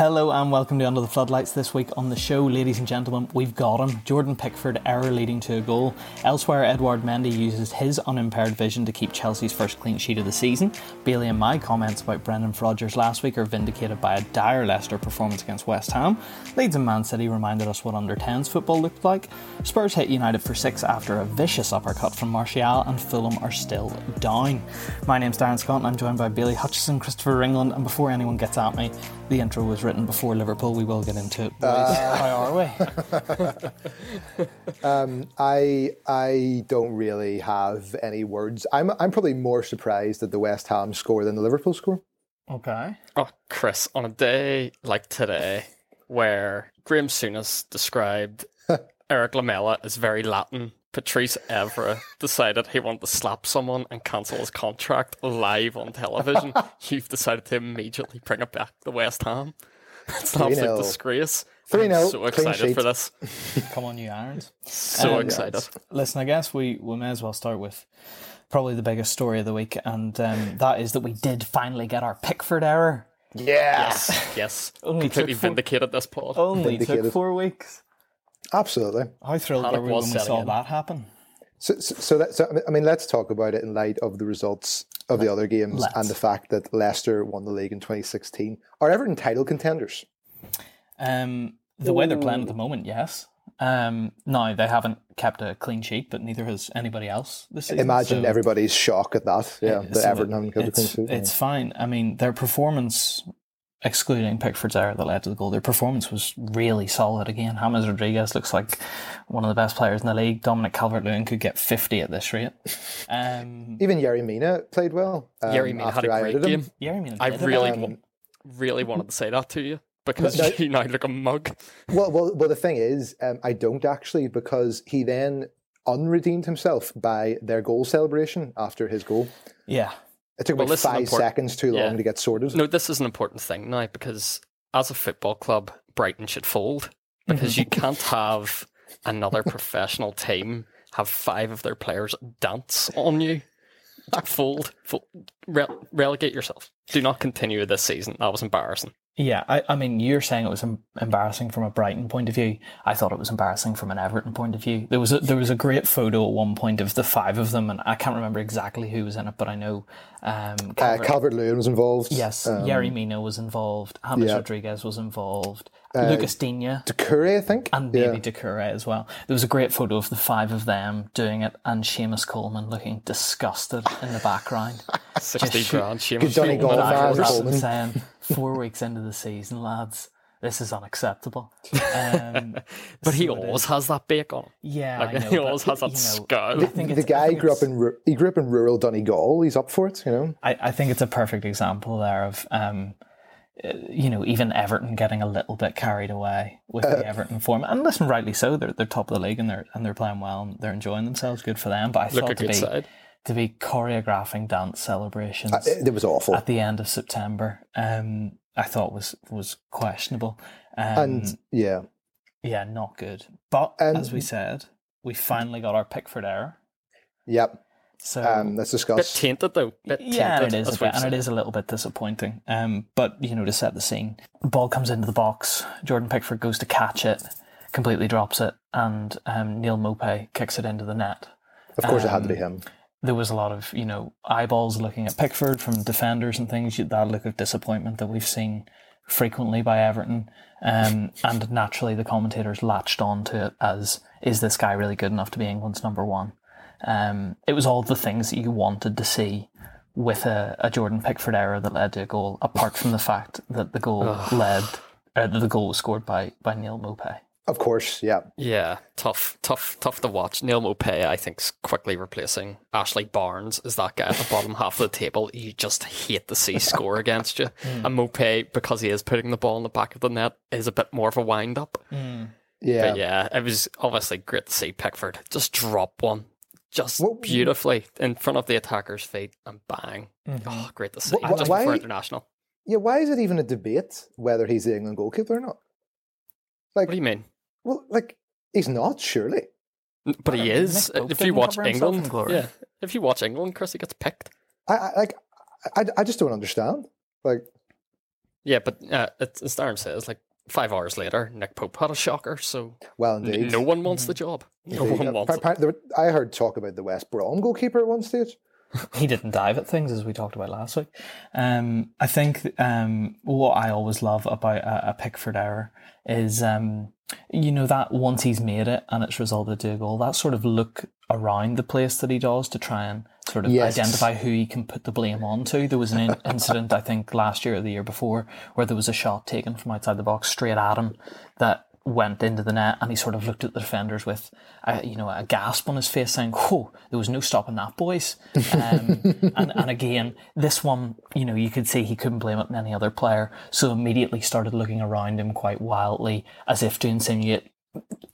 Hello and welcome to Under the Floodlights. This week on the show, ladies and gentlemen, we've got him. Jordan Pickford, error leading to a goal. Elsewhere, Edouard Mendy uses his unimpaired vision to keep Chelsea's first clean sheet of the season. Bailey and my comments about Brendan Rodgers last week are vindicated by a dire Leicester performance against West Ham. Leeds and Man City reminded us what under 10s football looked like. Spurs hit United for six after a vicious uppercut from Martial, and Fulham are still down. My name's Darren Scott, and I'm joined by Bailey Hutchison, Christopher Ringland, and before anyone gets at me, the intro was written before Liverpool. We will get into it. Boys. Uh, How are we? um, I I don't really have any words. I'm I'm probably more surprised at the West Ham score than the Liverpool score. Okay. Oh, Chris, on a day like today, where Graham Souness described Eric Lamela as very Latin Patrice Evra decided he wanted to slap someone and cancel his contract live on television, you've decided to immediately bring it back to West Ham. It's an absolute disgrace. 3 0. So excited for this. Come on, you Irons. So um, excited. Listen, I guess we, we may as well start with probably the biggest story of the week, and um, that is that we did finally get our Pickford error. Yes. Yes. yes. only Completely four, vindicated this pod. Only vindicated. took four weeks. Absolutely. How thrilled were we when we saw that happen? So, so, so, that, so, I mean, let's talk about it in light of the results of the other games let's. and the fact that Leicester won the league in 2016. Are Everton title contenders? Um, the Ooh. way they're playing at the moment, yes. Um, no, they haven't kept a clean sheet, but neither has anybody else this season. Imagine so everybody's shock at that. Yeah, that Everton haven't kept a clean sheet. It's fine. I mean, their performance excluding Pickford's error that led to the goal, their performance was really solid again. James Rodriguez looks like one of the best players in the league. Dominic Calvert-Lewin could get 50 at this rate. Um, Even Yerry Mina played well. Um, Yerry Mina had a great game. Yerry Mina I really, um, really wanted to say that to you because no, you now look a mug. Well, well, well. The thing is, um, I don't actually because he then unredeemed himself by their goal celebration after his goal. Yeah, it took about five seconds too long yeah. to get sorted. No, this is an important thing now because as a football club, Brighton should fold because you mm-hmm. can't have another professional team have five of their players dance on you. Fold, fold rele- relegate yourself. Do not continue this season. That was embarrassing. Yeah, I, I mean, you're saying it was embarrassing from a Brighton point of view. I thought it was embarrassing from an Everton point of view. There was a, there was a great photo at one point of the five of them, and I can't remember exactly who was in it, but I know um, Calvert, uh, Calvert Lewin was involved. Yes, um, Yerry Mina was involved. James yeah. Rodriguez was involved. Uh, Lucas Digne. Doucouré, I think. And maybe yeah. Doucouré as well. There was a great photo of the five of them doing it and Seamus Coleman looking disgusted in the background. 60 grand, Seamus Coleman. saying, four weeks into the season, lads, this is unacceptable. Um, but he always has that bake on. Yeah, like, know, he always has that skull. The, the guy grew up in he grew up in rural Donegal. He's up for it, you know. I, I think it's a perfect example there of um, you know, even Everton getting a little bit carried away with the uh, Everton form, and listen, rightly so. They're they're top of the league and they're and they're playing well and they're enjoying themselves. Good for them. But I thought to be side. To be choreographing dance celebrations. Uh, it was awful at the end of September. Um, I thought was was questionable. Um, and yeah, yeah, not good. But um, as we said, we finally got our Pickford error. Yep. So um, let's discuss. Bit tainted though. Bit yeah, tainted, it is, bit, and it is a little bit disappointing. Um, but you know, to set the scene, ball comes into the box. Jordan Pickford goes to catch it, completely drops it, and um, Neal Maupay kicks it into the net. Of course, it had to be um, him. There was a lot of you know eyeballs looking at Pickford from defenders and things. That look of disappointment that we've seen frequently by Everton, um, and naturally the commentators latched on to it as is this guy really good enough to be England's number one? Um, it was all the things that you wanted to see with a, a, Jordan Pickford error that led to a goal, apart from the fact that the goal led, uh, the goal was scored by, by Neal Maupay. Of course, yeah. Yeah, tough, tough, tough to watch. Neal Maupay, I think, is quickly replacing Ashley Barnes as that guy at the bottom half of the table. You just hate to see score against you. Mm. And Maupay, because he is putting the ball in the back of the net, is a bit more of a wind up. Mm. Yeah. But yeah, it was obviously great to see Pickford just drop one just what, beautifully in front of the attacker's feet and bang. Mm-hmm. Oh, great to see. What, just why, before international. Yeah, why is it even a debate whether he's the England goalkeeper or not? Like, what do you mean? Well, like he's not surely. But he is. If you watch England, yeah. If you watch England, Chris, he gets picked. I, I like. I, I just don't understand. Like, Yeah, but uh, it's, as Darren says, like five hours later, Nick Pope had a shocker. So Well, n- indeed. no one wants the job. No Indeed. one Uh, wants pa- it. pa- there- I heard talk about the West Brom goalkeeper at one stage. he didn't dive at things as we talked about last week. Um, I think um, what I always love about a, a Pickford error is, um, you know, that once he's made it and it's resulted to a goal, that sort of look around the place that he does to try and sort of Yes. identify who he can put the blame onto. There was an in- incident, I think, last year or the year before, where there was a shot taken from outside the box straight at him that went into the net and he sort of looked at the defenders with a, you know a gasp on his face saying whoa there was no stopping that boys. Um, and, and again this one you know you could see he couldn't blame it on any other player. So immediately started looking around him quite wildly as if to insinuate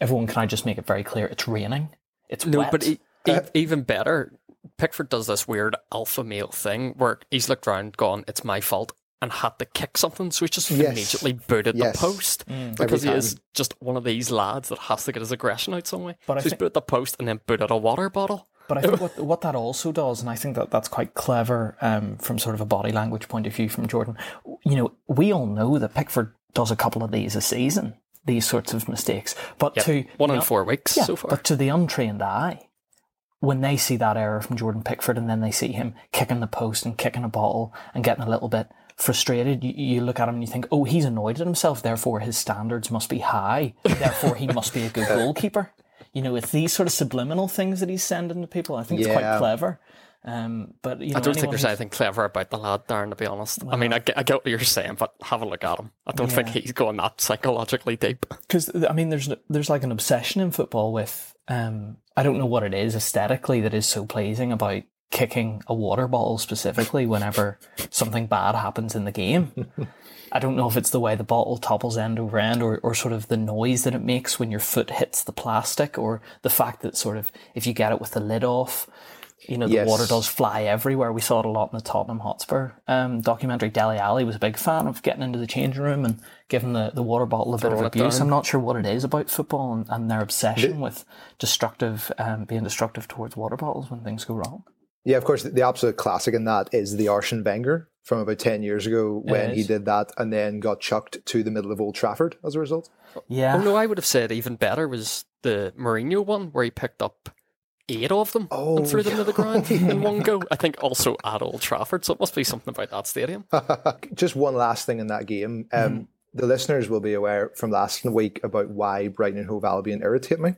everyone can I just make it very clear it's raining. It's No, wet. but e- e- even better, Pickford does this weird alpha male thing where he's looked around, gone, "It's my fault," and had to kick something, so he just Yes. immediately booted Yes. the post Mm. because he is just one of these lads that has to get his aggression out some way. But I so he's think- booted the post and then booted a water bottle. But I think what what that also does, and I think that that's quite clever um, from sort of a body language point of view from Jordan. You know, we all know that Pickford does a couple of these a season, these sorts of mistakes. But to One in the- four weeks yeah, so far. But to the untrained eye, when they see that error from Jordan Pickford and then they see him kicking the post and kicking a bottle and getting a little bit frustrated, you, you look at him and you think, oh, he's annoyed at himself, therefore his standards must be high, therefore he must be a good goalkeeper. You know, it's these sort of subliminal things that he's sending to people. I think it's quite clever. Um, but you know, I don't think there's who's- anything clever about the lad, Darren, to be honest. I mean, I get, I get what you're saying, but have a look at him. I don't think Yeah. he's going that psychologically deep. because I mean, there's there's like an obsession in football with um, I don't know what it is aesthetically that is so pleasing about kicking a water bottle specifically whenever something bad happens in the game. I don't know if it's the way the bottle topples end over end or, or sort of the noise that it makes when your foot hits the plastic or the fact that sort of if you get it with the lid off, you know, the Yes. water does fly everywhere. We saw it a lot in the Tottenham Hotspur um, documentary. Dele Alli was a big fan of getting into the changing room and giving the, the water bottle a bit of abuse. down. I'm not sure what it is about football and, and their obsession with destructive, um, being destructive towards water bottles when things go wrong. Yeah, of course, the absolute classic in that is the Arsene Wenger from about 10 years ago when he did that and then got chucked to the middle of Old Trafford as a result. Yeah. Oh no, I would have said even better was the Mourinho one where he picked up eight of them Oh, and threw them to the ground in one go. I think also at Old Trafford, so it must be something about that stadium. Just one last thing in that game. Um, The listeners will be aware from last week about why Brighton and Hove Albion irritate me.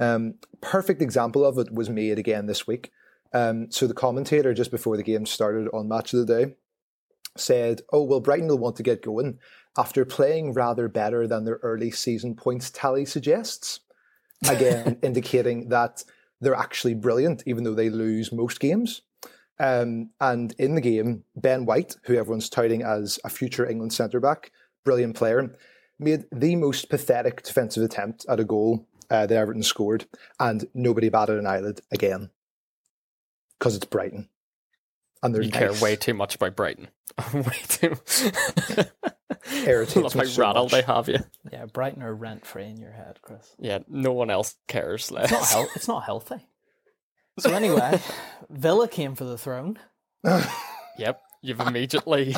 Um, perfect example of it was made again this week. Um, so the commentator just before the game started on Match of the Day said, "Oh well, Brighton will want to get going after playing rather better than their early season points tally suggests." Again, indicating that they're actually brilliant, even though they lose most games. Um, and in the game, Ben White, who everyone's touting as a future England centre back, brilliant player, made the most pathetic defensive attempt at a goal uh, that Everton scored, and nobody batted an eyelid again because it's Brighton. And they're You care nice. way too much about Brighton. way too. Irritates Love me how so rattled much. they have you. Yeah, Brighton are rent free in your head, Chris. Yeah, no one else cares less. It's not, hel- it's not healthy. So anyway, Villa came for the throne. Yep, you've immediately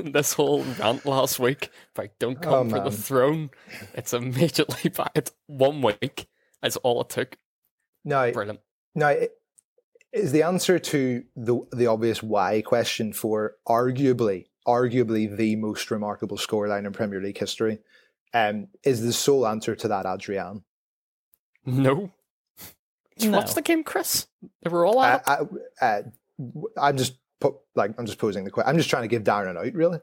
this whole rant last week about don't oh, come Oh, for the throne. It's immediately back. It's one week. That's all it took. No, Brilliant. No, i- is the answer to the the obvious why question for arguably arguably the most remarkable scoreline in Premier League history? Um, is the sole answer to that Adrian? No. Did you No. watch the game, Chris? They were all I, at it. I, uh, I'm just put, like I'm just posing the question. I'm just trying to give Darren an out, really.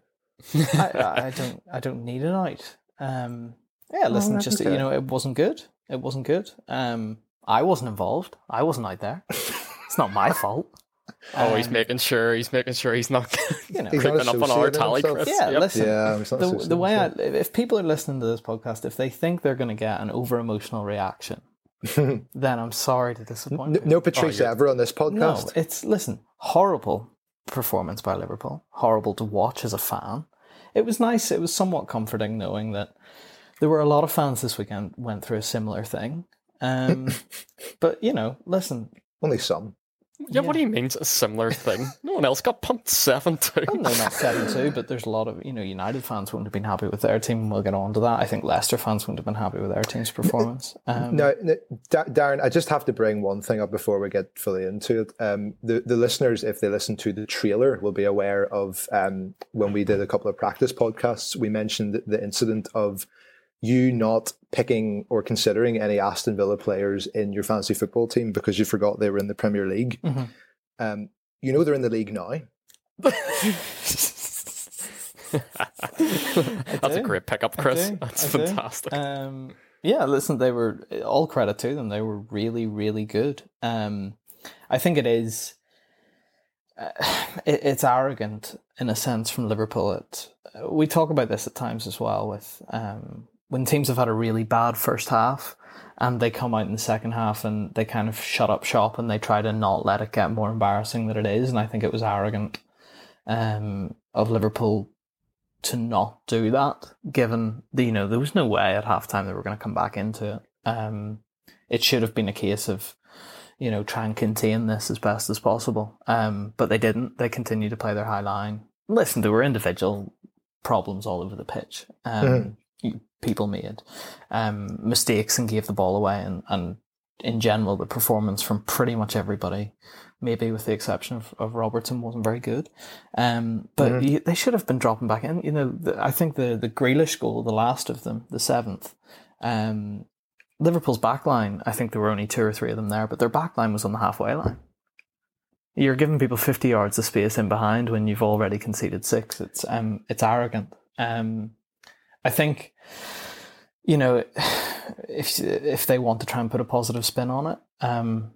I, I don't I don't need it out. Um, yeah, listen, right, just okay. you know, it wasn't good. It wasn't good. Um, I wasn't involved. I wasn't out there. It's not my fault. Oh, he's Um, making sure he's making sure he's not you know, creeping up on our associating tally. Chris. yeah. Yep. Listen, Yeah, the, the way I, if people are listening to this podcast, if they think they're going to get an over emotional reaction, then I'm sorry to disappoint. no, you. no Patrice Oh, you're- ever on this podcast. No, podcast. it's listen, horrible performance by Liverpool. Horrible to watch as a fan. It was nice. It was somewhat comforting knowing that there were a lot of fans this weekend went through a similar thing. Um, but you know, listen, Only some. Yeah, what do you mean it's a similar thing? No one else got pumped 7 2. No, not seven two, but there's a lot of you know United fans wouldn't have been happy with their team. We'll get on to that. I think Leicester fans wouldn't have been happy with their team's performance. Um, No, no, Da- Darren, I just have to bring one thing up before we get fully into it. Um, the the listeners, if they listen to the trailer, will be aware of um, when we did a couple of practice podcasts. We mentioned the incident of you not picking or considering any Aston Villa players in your fantasy football team because you forgot they were in the Premier League. Mhm. Um, you know they're in the league now. That's a great pickup, Chris. That's I fantastic. Um, yeah, listen, they were all credit to them. They were really, really good. Um, I think it is. Uh, it, it's arrogant in a sense from Liverpool. It, we talk about this at times as well with um, when teams have had a really bad first half and they come out in the second half and they kind of shut up shop and they try to not let it get more embarrassing than it is. And I think it was arrogant um, of Liverpool to not do that, given the, you know, there was no way at halftime they were going to come back into it. Um, it should have been a case of, you know, try and contain this as best as possible. Um, but they didn't. They continued to play their high line. Listen, there were individual problems all over the pitch. Um, People made um, mistakes and gave the ball away, and, and in general, the performance from pretty much everybody, maybe with the exception of, of Robertson, wasn't very good. Um, but you, they should have been dropping back in. You know, the, I think the the Grealish goal, the last of them, the seventh. Um, Liverpool's back line, I think there were only two or three of them there, but their back line was on the halfway line. You're giving people 50 yards of space in behind when you've already conceded six. It's um, it's arrogant. Um, I think, you know, if if they want to try and put a positive spin on it, um,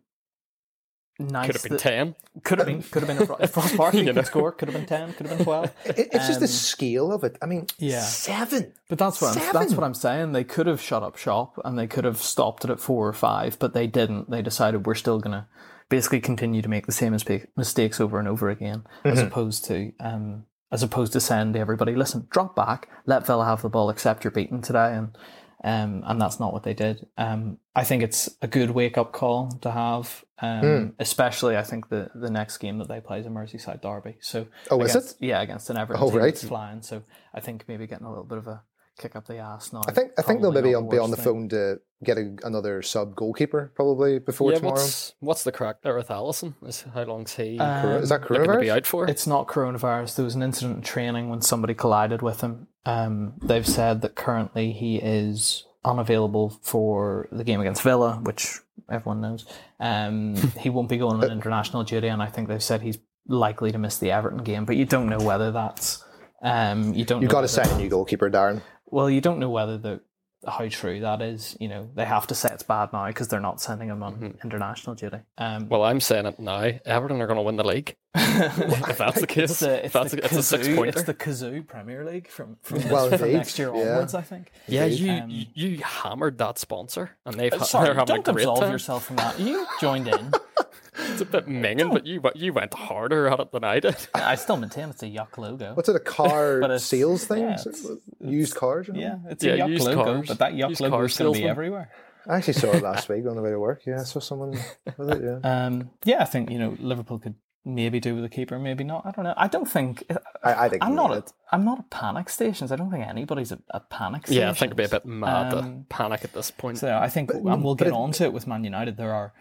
nice. Could have been that- 10. Could have been. Could have been. A, if Ross Barkley You could know. score, could have been ten. Could have been twelve. It, it's just the Um, scale of it. I mean, yeah. seven. But that's what I'm, that's what I'm saying. They could have shut up shop and they could have stopped it at four or five, but they didn't. They decided we're still gonna basically continue to make the same mistakes over and over again, as opposed to um, as opposed to saying to everybody, listen, drop back, let Villa have the ball, accept you're beaten today, and um, and that's not what they did. Um, I think it's a good wake up call to have, um, especially I think the the next game that they play is a Merseyside derby. So Oh, is it? Yeah, against an Everton Oh, team right. that's flying. So I think maybe getting a little bit of a kick up the ass now. I think I think they'll maybe not on, be on the thing. phone to get a, another sub goalkeeper probably before yeah, tomorrow. what's, what's the crack there with Alisson? Is, how long's he Cor- is that looking to be coronavirus? out for? It's not coronavirus. There was an incident in training when somebody collided with him. Um, they've said that currently he is unavailable for the game against Villa, which everyone knows. Um, he won't be going on international duty, and I think they've said he's likely to miss the Everton game. But you don't know whether that's um, you don't. You know got to sign a new goalkeeper, Darren. Well, you don't know whether the how true that is. You know, they have to say it's bad now because they're not sending him on international duty. Um, well, I'm saying it now. Everton are going to win the league. if that's the case, It's the, it's, that's the a, it's a six Cazoo- pointer. it's the Cazoo Premier League from from, this, Well, from next year yeah. onwards, I think. yeah, you, Um, you you hammered that sponsor, and they've ha- Sorry, they're having don't a great absolve time. yourself from that. You joined in. It's a bit minging, but you went- you went harder at it than I did. I still maintain it's a yuck logo. What's it? A car But it's- sales thing? yeah, Is it's- used cars? you know? yeah, it's Yeah, a yuck logo, cars. but that yuck Used logo is going to be everywhere. I actually saw it last week on the way to work. Yeah, I saw someone with it. Yeah, Um, yeah, I think you know Liverpool could maybe do with a keeper, maybe not. I don't know. I don't think I, I think I'm not. need A, it. I'm not a panic stations. I don't think anybody's a, a panic. Yeah, I think it'd be a bit mad Um, to panic at this point. So I think, and we'll get it- on to it with Man United. There are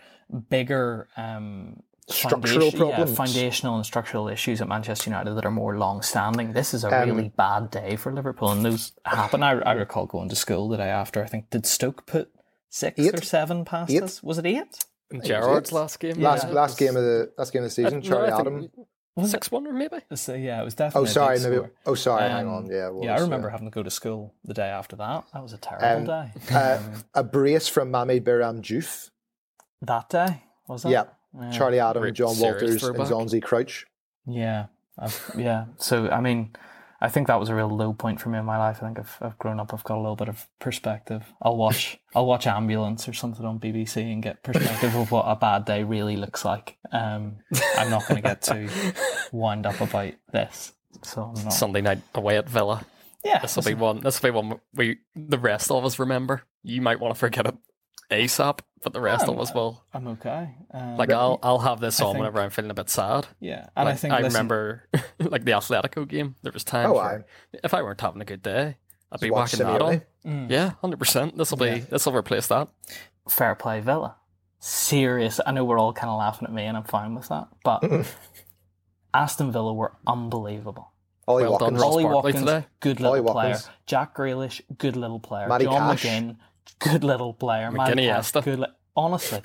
bigger um, Structural foundation- problems. yeah, foundational and structural issues at Manchester United that are more long-standing. This is a Um, really bad day for Liverpool, and those happen. I, I recall going to school the day after. I think did Stoke put six Eight. or seven past Eight. us? Was it eight? In Gerrard's last game, last yeah, it last was- game of the last game of the season. Uh, no, Charlie think Adam. six one or maybe. So yeah, it was Oh, definitely. a sorry, big maybe. score. Oh, sorry. hang Um, on. Yeah, it yeah, I remember yeah. having to go to school the day after that. That was a terrible Um, day. Uh, a brace from Mame Biram Diouf. That day was it? Yeah. Yeah. Charlie Adam, Great John serious Walters, and throwback. Zonzi Crouch. Yeah, I've, yeah. So I mean, I think that was a real low point for me in my life. I think I've I've grown up. I've got a little bit of perspective. I'll watch I'll watch Ambulance or something on BBC and get perspective of what a bad day really looks like. Um, I'm not going to get too wound up about this. So I'm not. Sunday night away at Villa. yeah, This will be one. This will be one we the rest of us remember. You might want to forget it ASAP, but the rest I'm- of us will. I'm okay. Um, Like I'll I'll have this I on think- whenever I'm feeling a bit sad. yeah, and Like, I think I listen, remember like the Atletico game. There was time Oh, for if I weren't having a good day, I'd be Watch whacking that on. Mm. Yeah, hundred percent. This will be Yeah. this will replace that. fair play Villa. Serious. I know we're all kind of laughing at me, and I'm fine with that. But Aston Villa were unbelievable. Ollie Well done, Watkins. Ross Ollie Watkins, today. good Ollie little player. Watkins. Jack Grealish, good little player. Matty John Cash. McGinn, good little player. Matty Cash, good. Li- honestly,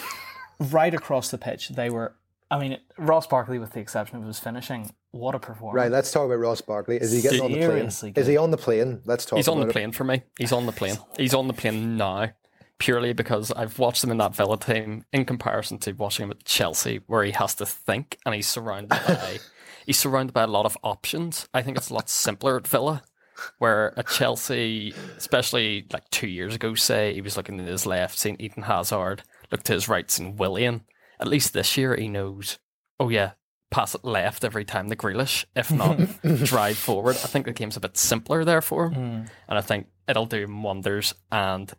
right across the pitch, they were. I mean, Ross Barkley, with the exception of his finishing, what a performance! Right, let's talk about Ross Barkley. Is he getting on the plane? Seriously Is he on the plane? Let's talk He's about on the it. plane for me. He's on the plane. He's on the plane now, purely because I've watched him in that Villa team in comparison to watching him at Chelsea, where he has to think and he's surrounded by he's surrounded by a lot of options. I think it's a lot simpler at Villa, where at Chelsea, especially like two years ago, say he was looking to his left, seeing Eden Hazard, looked to his right, seeing Willian. At least this year, he knows. Oh yeah, pass it left every time the Grealish. If not, drive forward. I think the game's a bit simpler there for him Mm. and I think it'll do him wonders. And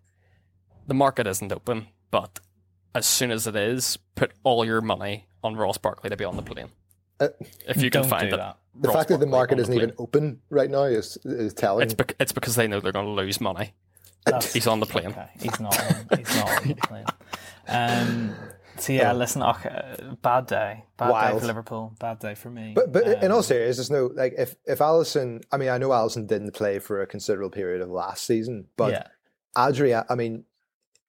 the market isn't open, but as soon as it is, put all your money on Ross Barkley to be on the plane. Uh, if you can find do it, that. The fact that the market isn't even open right now is is telling. It's, bec- it's because they know they're going to lose money. That's- He's on the plane. Okay, he's not. On, he's not on the plane. Um, so yeah, listen. Okay, bad day. Bad day for Liverpool. Bad day for me. But but in all Um, seriousness, no. Like if if Alisson, I mean, I know Alisson didn't play for a considerable period of last season, but yeah, Adria, I mean,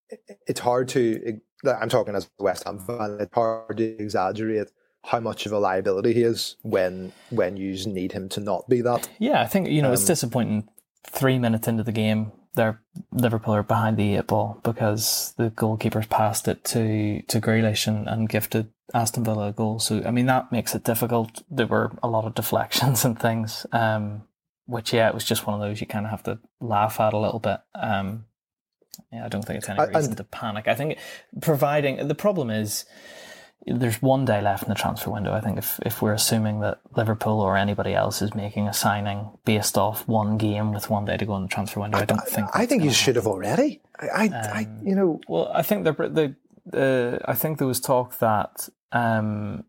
it- it's hard to. I'm talking as a West Ham fan. It's hard to exaggerate how much of a liability he is when when you need him to not be that. yeah. I think you know it's Um, disappointing. Three minutes into the game, they're Liverpool are behind the eight ball because the goalkeeper's passed it to to Grealish and, and gifted Aston Villa a goal. So I mean that makes it difficult. There were a lot of deflections and things. Um, which yeah, it was just one of those you kind of have to laugh at a little bit. Um, yeah, I don't think it's any I- reason and- to panic. I think providing the problem is there's one day left in the transfer window. I think if, if we're assuming that Liverpool or anybody else is making a signing based off one game with one day to go in the transfer window, I don't think. I think you gonna should have already. I, I, I Um, you know, well, I think the the uh, I think there was talk that um,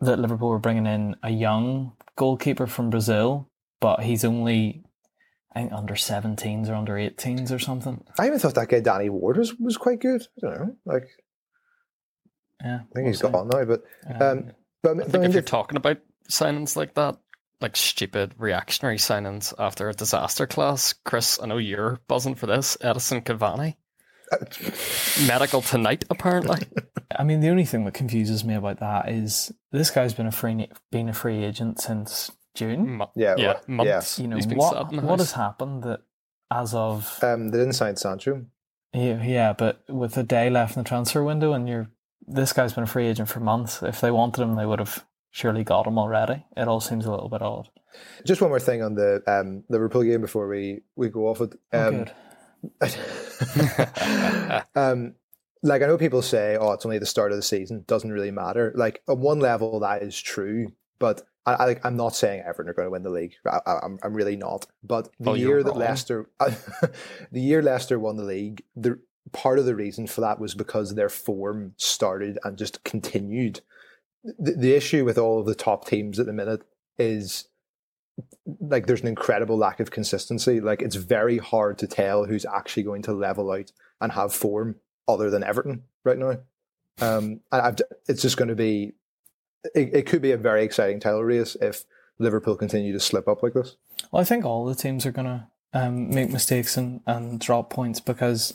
that Liverpool were bringing in a young goalkeeper from Brazil, but he's only I think under 17s or under 18s or something. I even thought that guy Danny Ward was, was quite good. I don't know. Like Yeah, I think he's gone now, but Um, um, but, I but think I mean, if you're the- talking about signings like that, like stupid reactionary signings after a disaster class, Chris, I know you're buzzing for this. Edinson Cavani, medical tonight apparently. I mean, the only thing that confuses me about that is this guy's been a free been a free agent since June. Mo- Yeah, yeah, well, months. You know He's been what? What has happened that as of um, they didn't sign Sancho. Yeah, yeah, but with a day left in the transfer window, and you're this guy's been a free agent for months. If they wanted him, they would have surely got him already. It all seems a little bit odd. Just one more thing on the um, Liverpool game before we, we go off it. Oh, Um, good. um, like I know people say, "Oh, it's only the start of the season; doesn't really matter." Like on one level, that is true, but I, I'm not saying Everton are going to win the league. I, I, I'm, I'm really not. But the Oh, year that. Leicester, the year Leicester won the league, the part of the reason for that was because their form started and just continued. The, the issue with all of the top teams at the minute is like there's an incredible lack of consistency. Like it's very hard to tell who's actually going to level out and have form other than Everton right now. Um, I've, it's just going to be. It, it could be a very exciting title race if Liverpool continue to slip up like this. Well, I think all the teams are going to um, make mistakes and, and drop points because,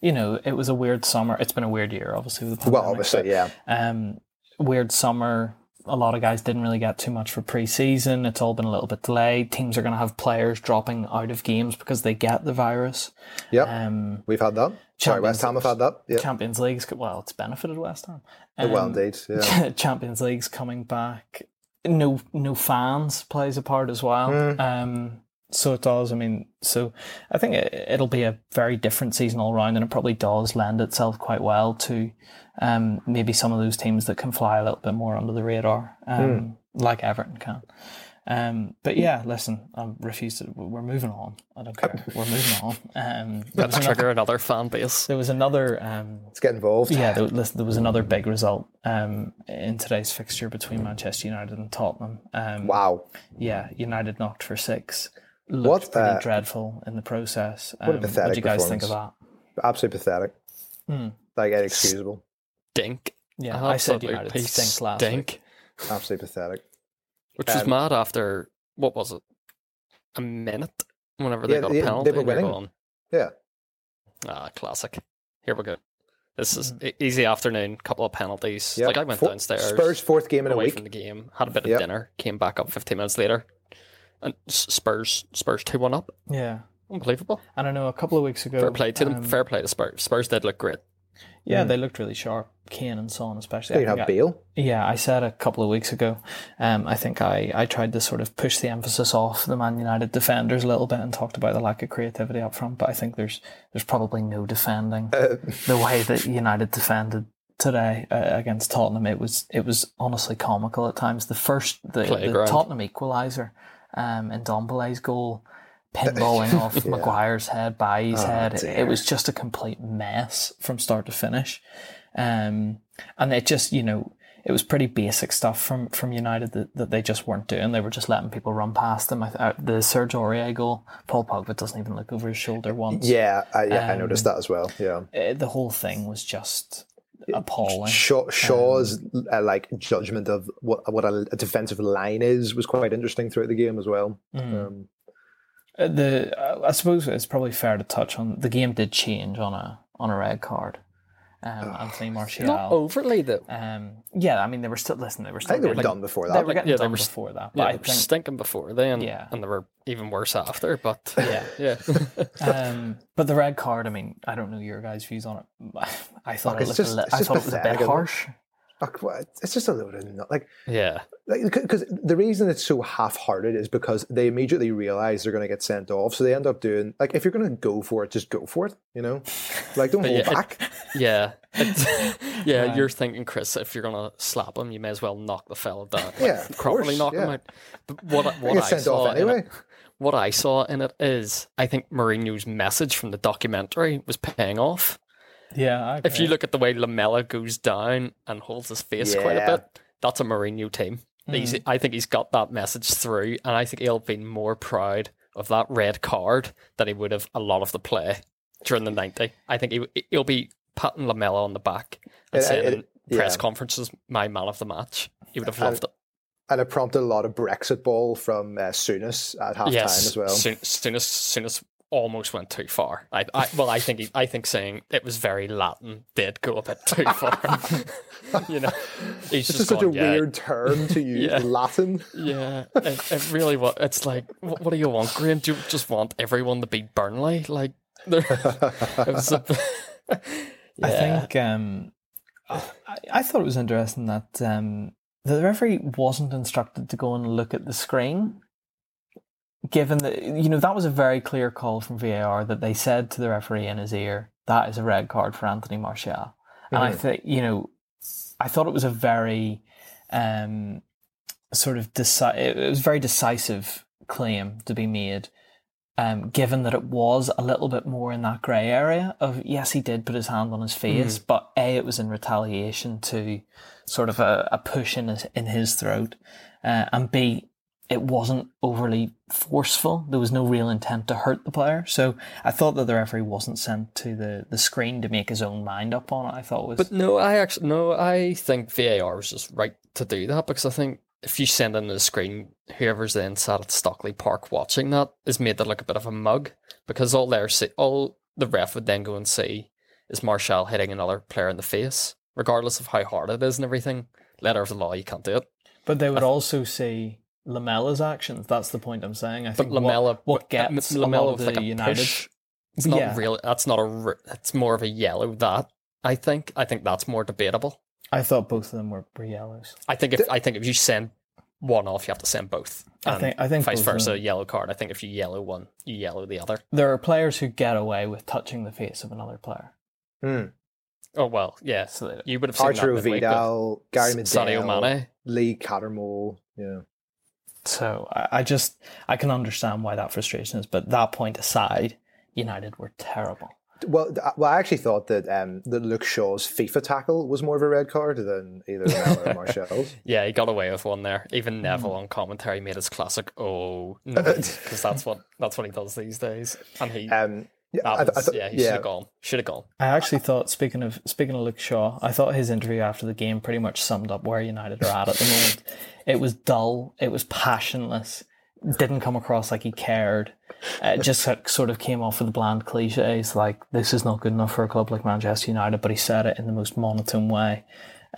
you know, it was a weird summer. It's been a weird year, obviously, with the pandemic. Well, obviously, yeah. um, weird summer. A lot of guys didn't really get too much for pre-season. It's all been a little bit delayed. Teams are going to have players dropping out of games because they get the virus. Yep, Um, we've had that. Sorry, West Ham have had that. Yeah, Champions League's well, it's benefited West Ham. well, Um, indeed. Yeah. Champions League's coming back. No, no fans plays a part as well. Mm. Um, so it does. I mean, so I think it, it'll be a very different season all round, and it probably does lend itself quite well to um, maybe some of those teams that can fly a little bit more under the radar, um, like Everton can. Um, but yeah, listen, I refuse to. We're moving on. I don't care. We're moving on. Um, there, was Trigger another, another fan base. there was another. Um, Let's get involved. yeah, there, listen, there was another big result um, in today's fixture between Manchester United and Tottenham. Um, Wow. Yeah, United knocked for six. Looked What, pretty uh, dreadful in the process. Um, what a pathetic What do you guys think of that? Absolutely pathetic. Hmm. Like inexcusable. Stink. Yeah, I said Absolute United piece stink last stink. week. Absolutely pathetic. Which was Um, mad after what was it? A minute whenever they Yeah, got a they- they were and you're winning. going, Yeah. Ah, classic. Here we go. This is e- easy afternoon, couple of penalties. Yeah. Like I went Four- downstairs, Spurs fourth game in a away week. from the game, had a bit of Yep. dinner, came back up 15 minutes later, and Spurs Spurs two one up. Yeah, Unbelievable. and I know a couple of weeks ago. Fair play to them. um, Fair play to Spurs. Spurs did look great. Yeah, they looked really sharp. Kane and Son, especially. I You have I- Bale. Yeah, I said a couple of weeks ago. Um, I think I, I tried to sort of push the emphasis off the Man United defenders a little bit and talked about the lack of creativity up front. But I think there's there's probably no defending Uh, the way that United defended today uh, against Tottenham. It was it was honestly comical at times. The first the, the Tottenham equaliser um, in Dombele's goal. Pinballing off Maguire's head, by his Oh, head. It, it was just a complete mess from start to finish. Um, and it just, you know, it was pretty basic stuff from, from United that, that they just weren't doing. They were just letting people run past them. I, uh, the Serge Aurier goal, Paul Pogba doesn't even look over his shoulder once. yeah, I, yeah, I Um, noticed that as well. Yeah. Uh, the whole thing was just appalling. Shaw, Shaw's uh, like judgment of what what a, a defensive line is was quite interesting throughout the game as well. Mm. Um, Uh, the uh, I suppose it's probably fair to touch on the game did change on a on a red card. Um, Anthony Martial. Not overly though. Um, yeah, I mean they were still listen. They were I think they were getting, done before they that. were getting yeah, they done were- before that. But Yeah, I they were think stinking before then, Yeah. and they were even worse after. But Yeah. yeah. um, but the red card. I mean, I don't know your guys' views on it. I thought Look, it it's looked a just- li- I just thought it was a bit pathetic, isn't harsh. It's just a load of nut- like yeah. because the reason it's so half-hearted is because they immediately realize they're going to get sent off, so they end up doing like if you're going to go for it, just go for it. You know, like don't hold yeah, it- back. Yeah. It's- yeah, Right. you're thinking, Chris, if you're gonna slap him, you may as well knock the fella down. Like, Yeah, properly knock him out. But what what I sent saw anyway. it, what I saw in it is, I think Mourinho's message from the documentary was paying off. Yeah, I If you look at the way Lamela goes down and holds his face quite a bit, that's a Mourinho team. He's, Mm. I think he's got that message through, and I think he'll be more proud of that red card than he would have a lot of the play during the 90. I think he, he'll be patting Lamela on the back and It- saying it- in press yeah. conferences, my man of the match. He would have And- loved it. And it prompted a lot of Brexit ball from uh, Souness at half yes, time as well. Soon, soon as soon as almost went too far. I, I well, I think he, I think saying it was very Latin did go a bit too far. you know, he's It's just just such a yeah, weird term to use, Yeah. Latin. Yeah, it, it really was. It's like, what, what do you want, Graham? Do you just want everyone to beat Burnley? Like, there, it was a, I Yeah. think um, I, I thought it was interesting that um, the referee wasn't instructed to go and look at the screen. Given that you know that was a very clear call from VAR that they said to the referee in his ear that is a red card for Anthony Martial, and I think you know I thought it was a very um, sort of deci- it was very decisive claim to be made um, given that it was a little bit more in that grey area of yes, he did put his hand on his face, but a it was in retaliation to sort of a, a push in his in his throat, uh, and b it wasn't overly forceful. There was no real intent to hurt the player. So I thought that the referee wasn't sent to the, the screen to make his own mind up on it. I thought was But no, I actually no, I think VAR was just right to do that because I think if you send in the screen, whoever's then sat at Stockley Park watching that is made to look a bit of a mug because all they're see, all the ref would then go and see is Martial hitting another player in the face, regardless of how hard it is and everything. Letter of the law, you can't do it. But they would also see Lamela's actions. That's the point I'm saying. I But think what- Lamela, what, but, gets uh, Lamela of with the like a United. push. It's not Yeah. real. That's not a. It's more of a yellow. That I think. I think that's more debatable. I thought both of them were, were yellows. I think if I think if you send one off, you have to send both. I think I think vice versa, them- yellow card. I think if you yellow one, you yellow the other. There are players who get away with touching the face of another player. Hmm. Oh well, yeah. So You would have seen Arturo that midweek with Vidal, Gary S- Sadio Medel, Mane. Lee Cattermole. Yeah. So I, I just I can understand why that frustration is, but that point aside, United were terrible. Well, well, I actually thought that um, that Luke Shaw's FIFA tackle was more of a red card than either Mel or Martial's. Yeah, he got away with one there. Even Neville Mm. on commentary made his classic "oh" because that's what that's what he does these days. And he, Um, yeah, I, th- I was, thought- yeah, he should have gone. Should have gone. I actually thought speaking of speaking of Luke Shaw, I thought his interview after the game pretty much summed up where United are at at the moment. It was dull, it was passionless, didn't come across like he cared. It just sort of came off with the bland cliches like this is not good enough for a club like Manchester United, but he said it in the most monotone way.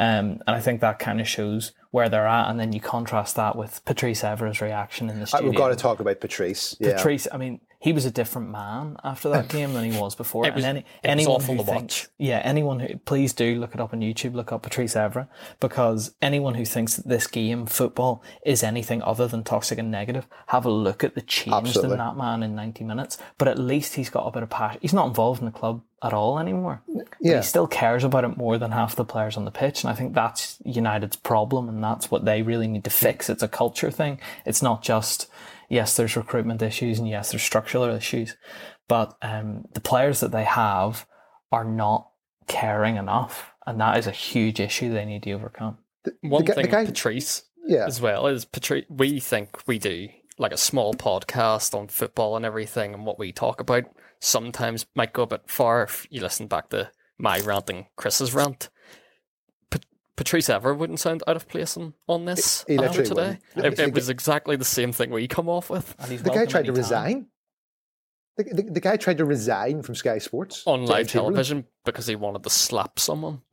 Um, and I think that kind of shows where they're at. And then you contrast that with Patrice Evra's reaction in the studio. We've got to talk about Patrice. Yeah. Patrice, I mean, he was a different man after that game than he was before. It was- and any, it was anyone awful who to thinks, watch. yeah, anyone who please do look it up on YouTube, look up Patrice Evra, because anyone who thinks that this game, football, is anything other than toxic and negative, have a look at the change Absolutely. in that man in ninety minutes. But at least he's got a bit of passion. He's not involved in the club at all anymore. But Yeah. he still cares about it more than half the players on the pitch, and I think that's United's problem, and that's what they really need to fix. It's a culture thing. It's not just yes, there's recruitment issues, and yes, there's structural issues, but um, the players that they have are not caring enough, and that is a huge issue they need to overcome. One the thing, guy- Patrice, Yeah. as well is Patrice. We think we do like a small podcast on football and everything, and what we talk about sometimes might go a bit far if you listen back to my rant and Chris's rant. Pat- Patrice ever wouldn't sound out of place on, on this He- he today. wouldn't. It, it was exactly the same thing we come off with And he's The guy tried to anytime. resign. The, the, the guy tried to resign from Sky Sports on live Chamberlain. television because he wanted to slap someone.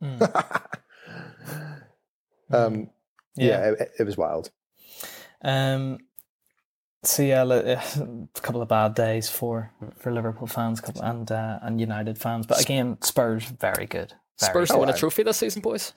Um, yeah, it, it was wild. Um, so yeah, a couple of bad days for for Liverpool fans and uh, and United fans, but again, Spurs very good. Very Spurs good. to win a trophy this season, boys.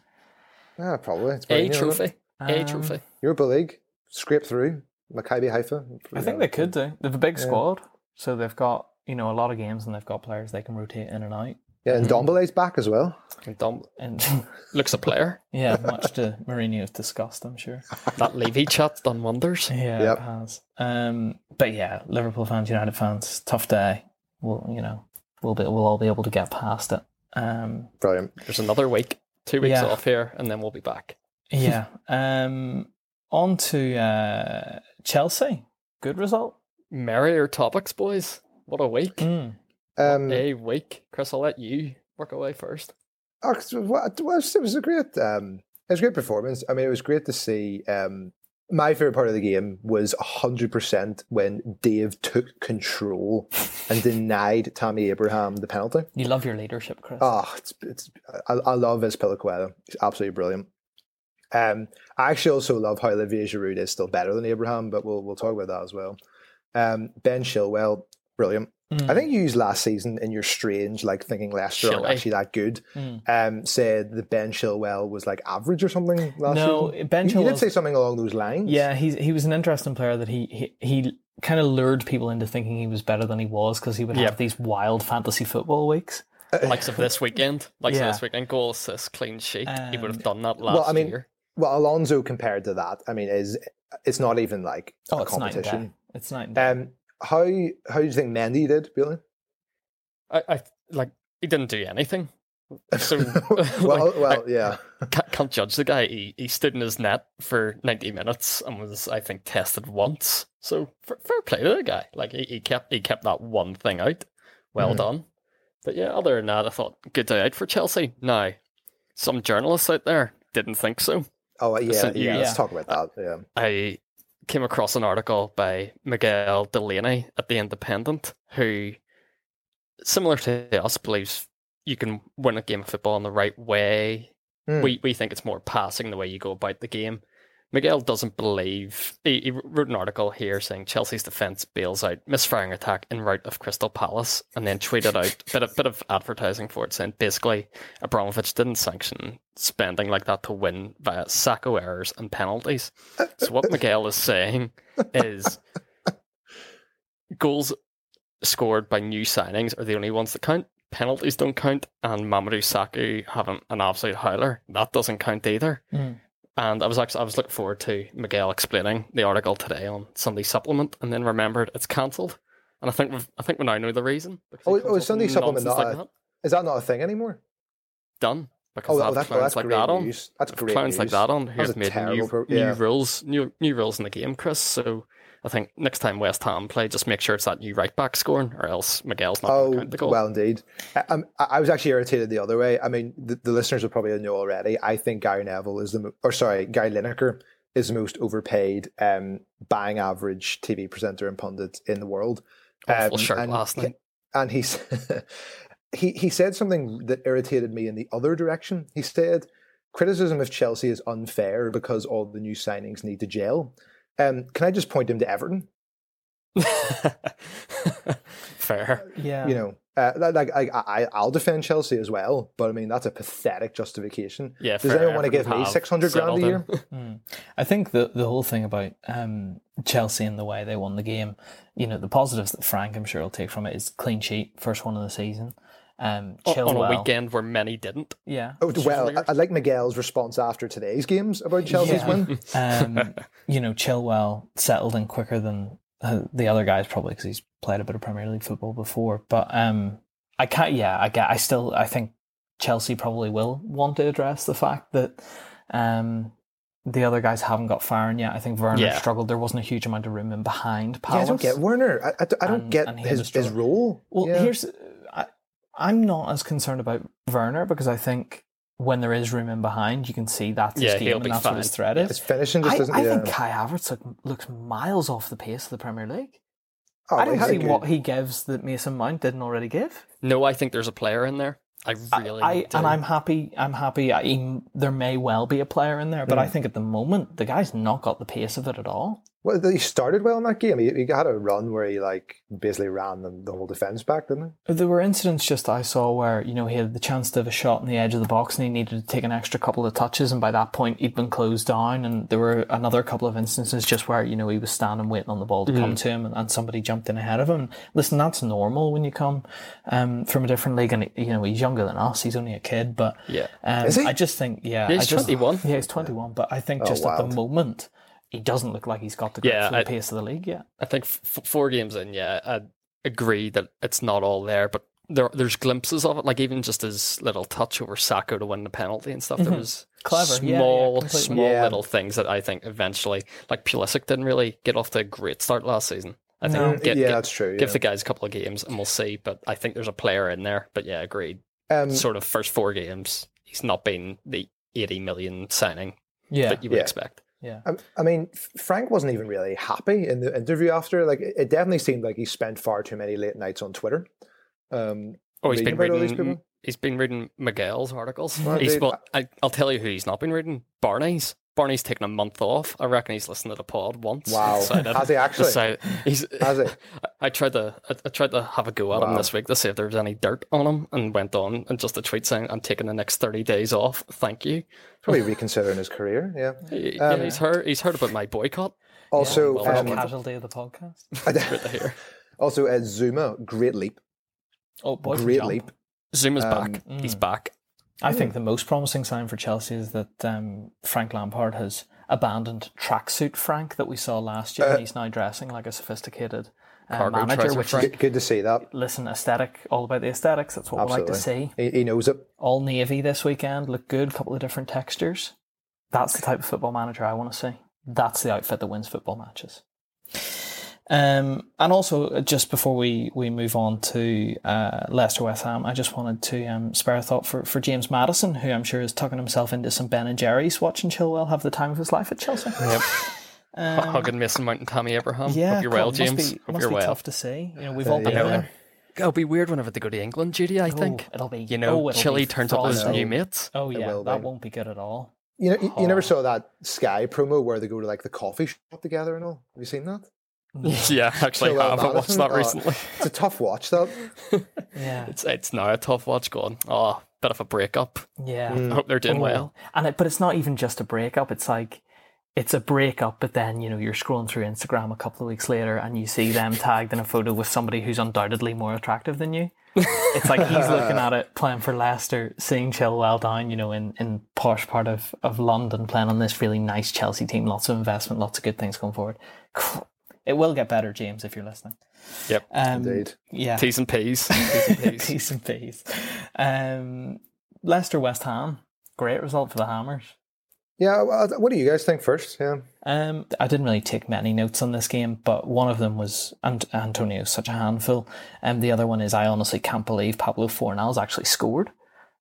Yeah, probably. It's A pretty near, isn't it? trophy. A Um, trophy. Europa League, scrape through. Maccabi Haifa. I think they could do. They've a big Yeah. squad, so they've got you know a lot of games and they've got players they can rotate in and out. Yeah, and Dombele's back as well. And Dom And looks a player. yeah, much to Mourinho's disgust, I'm sure. That Levy chat's done wonders. Yeah, Yep. it has. Um, but yeah, Liverpool fans, United fans, tough day. We'll you know we'll be we'll all be able to get past it. Um, Brilliant. There's another week, two weeks Yeah. off here, and then we'll be back. yeah. Um, on to uh, Chelsea. Good result. Merrier topics, boys. What a week. Mm. Um, A week. Chris, I'll let you work away first. oh, it was, it was a great um, it was a great performance. I mean, it was great to see. Um, my favorite part of the game was hundred percent when Dave took control and denied Tammy Abraham the penalty. You love your leadership, Chris. Oh, it's it's I, I love Azpilicueta. He's absolutely brilliant. Um, I actually also love how Olivier Giroud is still better than Abraham, but we'll we'll talk about that as well. Um, ben Chilwell, brilliant. Mm. I think you used last season in your strange, like thinking Leicester aren't actually that good. Mm. Um, said that Ben Chilwell was like average or something last year. No, season. Ben You- you did say something along those lines. Yeah, he's he was an interesting player that he he, he kind of lured people into thinking he was better than he was because he would Yep. have these wild fantasy football weeks. Likes of this weekend. Likes Yeah. of this weekend. Goal assist, clean sheet. he would Um, have done that last well, I mean, year. Well, Alonso compared to that, I mean, is it's not even like Oh, a it's night and day. competition. It's night and day. Um, how how do you think Mendy did, Billy? I, I like he didn't do anything. So well, like, well, I yeah. can't, can't judge the guy. He he stood in his net for ninety minutes and was I think tested once. So fair, fair play to the guy. Like he, he kept he kept that one thing out. Well Mhm. done. But yeah, other than that, I thought good day out for Chelsea. Now, some journalists out there didn't think so. Oh, yeah, sent you- yeah. Let's talk about that. Yeah. I came across an article by Miguel Delaney at the Independent, who, similar to us, believes you can win a game of football in the right way. Hmm. We we think it's more passing the way you go about the game. Miguel doesn't believe. He, he wrote an article here saying Chelsea's defense bails out misfiring attack in route of Crystal Palace, and then tweeted out a bit of, bit of advertising for it, saying basically Abramovich didn't sanction spending like that to win via Sakho errors and penalties. So what Miguel is saying is goals scored by new signings are the only ones that count. Penalties don't count, and Mamadou Sakho having an absolute howler that doesn't count either. Mm. And I was actually I was looking forward to Miguel explaining the article today on Sunday Supplement, and then remembered it's cancelled. And I think we've, I think we now know the reason. Oh, oh, is Sunday Supplement not like a- that. Is that not a thing anymore? done? Because Oh, they oh, that's, oh, clowns that's like great that on. news. That's great clowns like that on who have made new, pro- new rules, new new rules in the game, Chris. So I think next time West Ham play, just make sure it's that new right back scoring, or else Miguel's not going Oh, to count the goal. well, indeed. I, I'm- I I was actually irritated the other way. I mean, the, the listeners will probably know already. I think Gary Neville is the, or sorry, Gary Lineker is the most overpaid um, buying average TV presenter and pundit in the world. Awful Um, shirt and last night. and he's he he said something that irritated me in the other direction. He said criticism of Chelsea is unfair because all the new signings need to gel. Um, can I just point him to Everton? Fair. Yeah. You know, uh, like I, I I'll defend Chelsea as well, but I mean that's a pathetic justification. Yeah. Does anyone want to give me six hundred grand a year? Mm. I think the the whole thing about um, Chelsea and the way they won the game, you know, the positives that Frank I'm sure will take from it is clean sheet, first one of the season. Um, on Chilwell, a weekend where many didn't. yeah, Oh, well. I, I like Miguel's response after today's games about Chelsea's Yeah. win. um, you know, Chilwell settled in quicker than uh, the other guys probably because he's played a bit of Premier League football before. But um, I can't. Yeah, I get. I still. I think Chelsea probably will want to address the fact that um, the other guys haven't got firing yet. I think Werner Yeah. struggled. There wasn't a huge amount of room in behind Yeah, I don't get Werner. I, I, I don't And- get and his, his role. Well, Yeah. here's I, I'm not as concerned about Werner because I think when there is room in behind, you can see that's his Yeah, game and be that's what his fine. threat is. his finishing just I, doesn't. I yeah. think Kai Havertz look, looks miles off the pace of the Premier League. Oh, I don't see good- what he gives that Mason Mount didn't already give. No, I think there's a player in there. I really I do. and I'm happy. I'm happy. I, he- there may well be a player in there, but I Hmm. think at the moment the guy's not got the pace of it at all. Well, he started well in that game. He, he had a run where he like basically ran the, the whole defense back, didn't he? There were incidents just I saw where you know he had the chance to have a shot on the edge of the box and he needed to take an extra couple of touches, and by that point he'd been closed down. And there were another couple of instances just where you know he was standing waiting on the ball to come to him, and, and somebody jumped in ahead of him. Listen, that's normal when you come um, from a different league, and you know he's younger than us. He's only a kid, but Yeah. um, Is he? I just think yeah, Yeah, he's I just, 21. Yeah, he's twenty one, but I think Oh, just at the moment. He doesn't look like he's got the Yeah, for the I- pace of the league yet. I think f- four games in, yeah, I agree that it's not all there, but there there's glimpses of it. Like even just his little touch over Sakho to win the penalty and stuff. There was Mm-hmm. Clever. Yeah, yeah, small, small Yeah. little things that I think eventually, like Pulisic didn't really get off to a great start last season. I think No. get, yeah, get- that's true. give the guys a couple of games and we'll see. But I think there's a player in there. But yeah, agreed. um, Sort of first four games, he's not been the 80 million signing Yeah, that you would Yeah. expect. Yeah. I, I mean, Frank wasn't even really happy in the interview after. Like, it it definitely seemed like he spent far too many late nights on Twitter. Um, Oh, he's been about all these reading. He's been reading Miguel's articles. Well, he's dude, well, I, I'll tell you who he's not been reading. Barney's. Barney's taken a month off. I reckon he's listened to the pod once. Wow. Has he actually? decided- he's, Has he? I, I tried to. I, I tried to have a go at him this week to see if there was any dirt on him, and went on and just a tweet saying, "I'm taking the next thirty days off. Thank you." probably reconsidering his career. Yeah. He- Um, yeah, he's heard. He's heard about my boycott. Also, well, First um, casualty of the podcast. Good to hear. also uh, Zouma, great leap, Oh, boy, great jump. leap. Zouma's Um, back. He's mm. back. I think the most promising sign for Chelsea is that um, Frank Lampard has abandoned tracksuit Frank that we saw last year, Uh, and he's now dressing like a sophisticated uh, manager, which is Frank. Good, good to see that. listen aesthetic, all about the aesthetics. That's what we like to see. He, he knows it. All navy this weekend, look good, couple of different textures. That's the type of football manager I want to see. That's the outfit that wins football matches. Um, and also, uh, just before we, we move on to uh, Leicester West Ham, I just wanted to um, spare a thought for, for James Maddison, who I'm sure is tucking himself into some Ben and Jerry's, watching Chilwell have the time of his life at Chelsea. Yep. Um, Hugging Mason Mount and Tammy Abraham. yeah, Hope you're well, God, must James. Be, Hope must you're be well. tough to see. You know, we've Uh, all been yeah. there. It'll be weird whenever they go to England, Judy. I Oh, think. it'll be. You know, oh, it'll Chile turns up as new mates. Oh yeah, will that be. won't be good at all. You know, you, you never Oh. saw that Sky promo where they go to like the coffee shop together and all. Have you seen that? Mm. yeah, actually, Chilwell I haven't watched that Oh, recently. It's a tough watch. though. Yeah, It's it's now a tough watch. Going, oh, bit of a breakup. yeah. Mm. I hope they're doing Oh. well. And it, but it's not even just a breakup. It's like it's a breakup, but then you know you're scrolling through Instagram a couple of weeks later and you see them tagged in a photo with somebody who's undoubtedly more attractive than you. It's like he's looking at it, playing for Leicester, seeing Chilwell down, you know, in in posh part of of London, playing on this really nice Chelsea team, lots of investment, lots of good things going forward. It will get better, James, if you're listening. Yep, Um, Indeed. Yeah, T's and P's. T's and P's. Peace and peace. Um, Leicester West Ham, great result for the Hammers. Yeah, what do you guys think first? Yeah. Um, I didn't really take many notes on this game, but one of them was and Antonio's such a handful, and the other one is I honestly can't believe Pablo Fornals actually scored.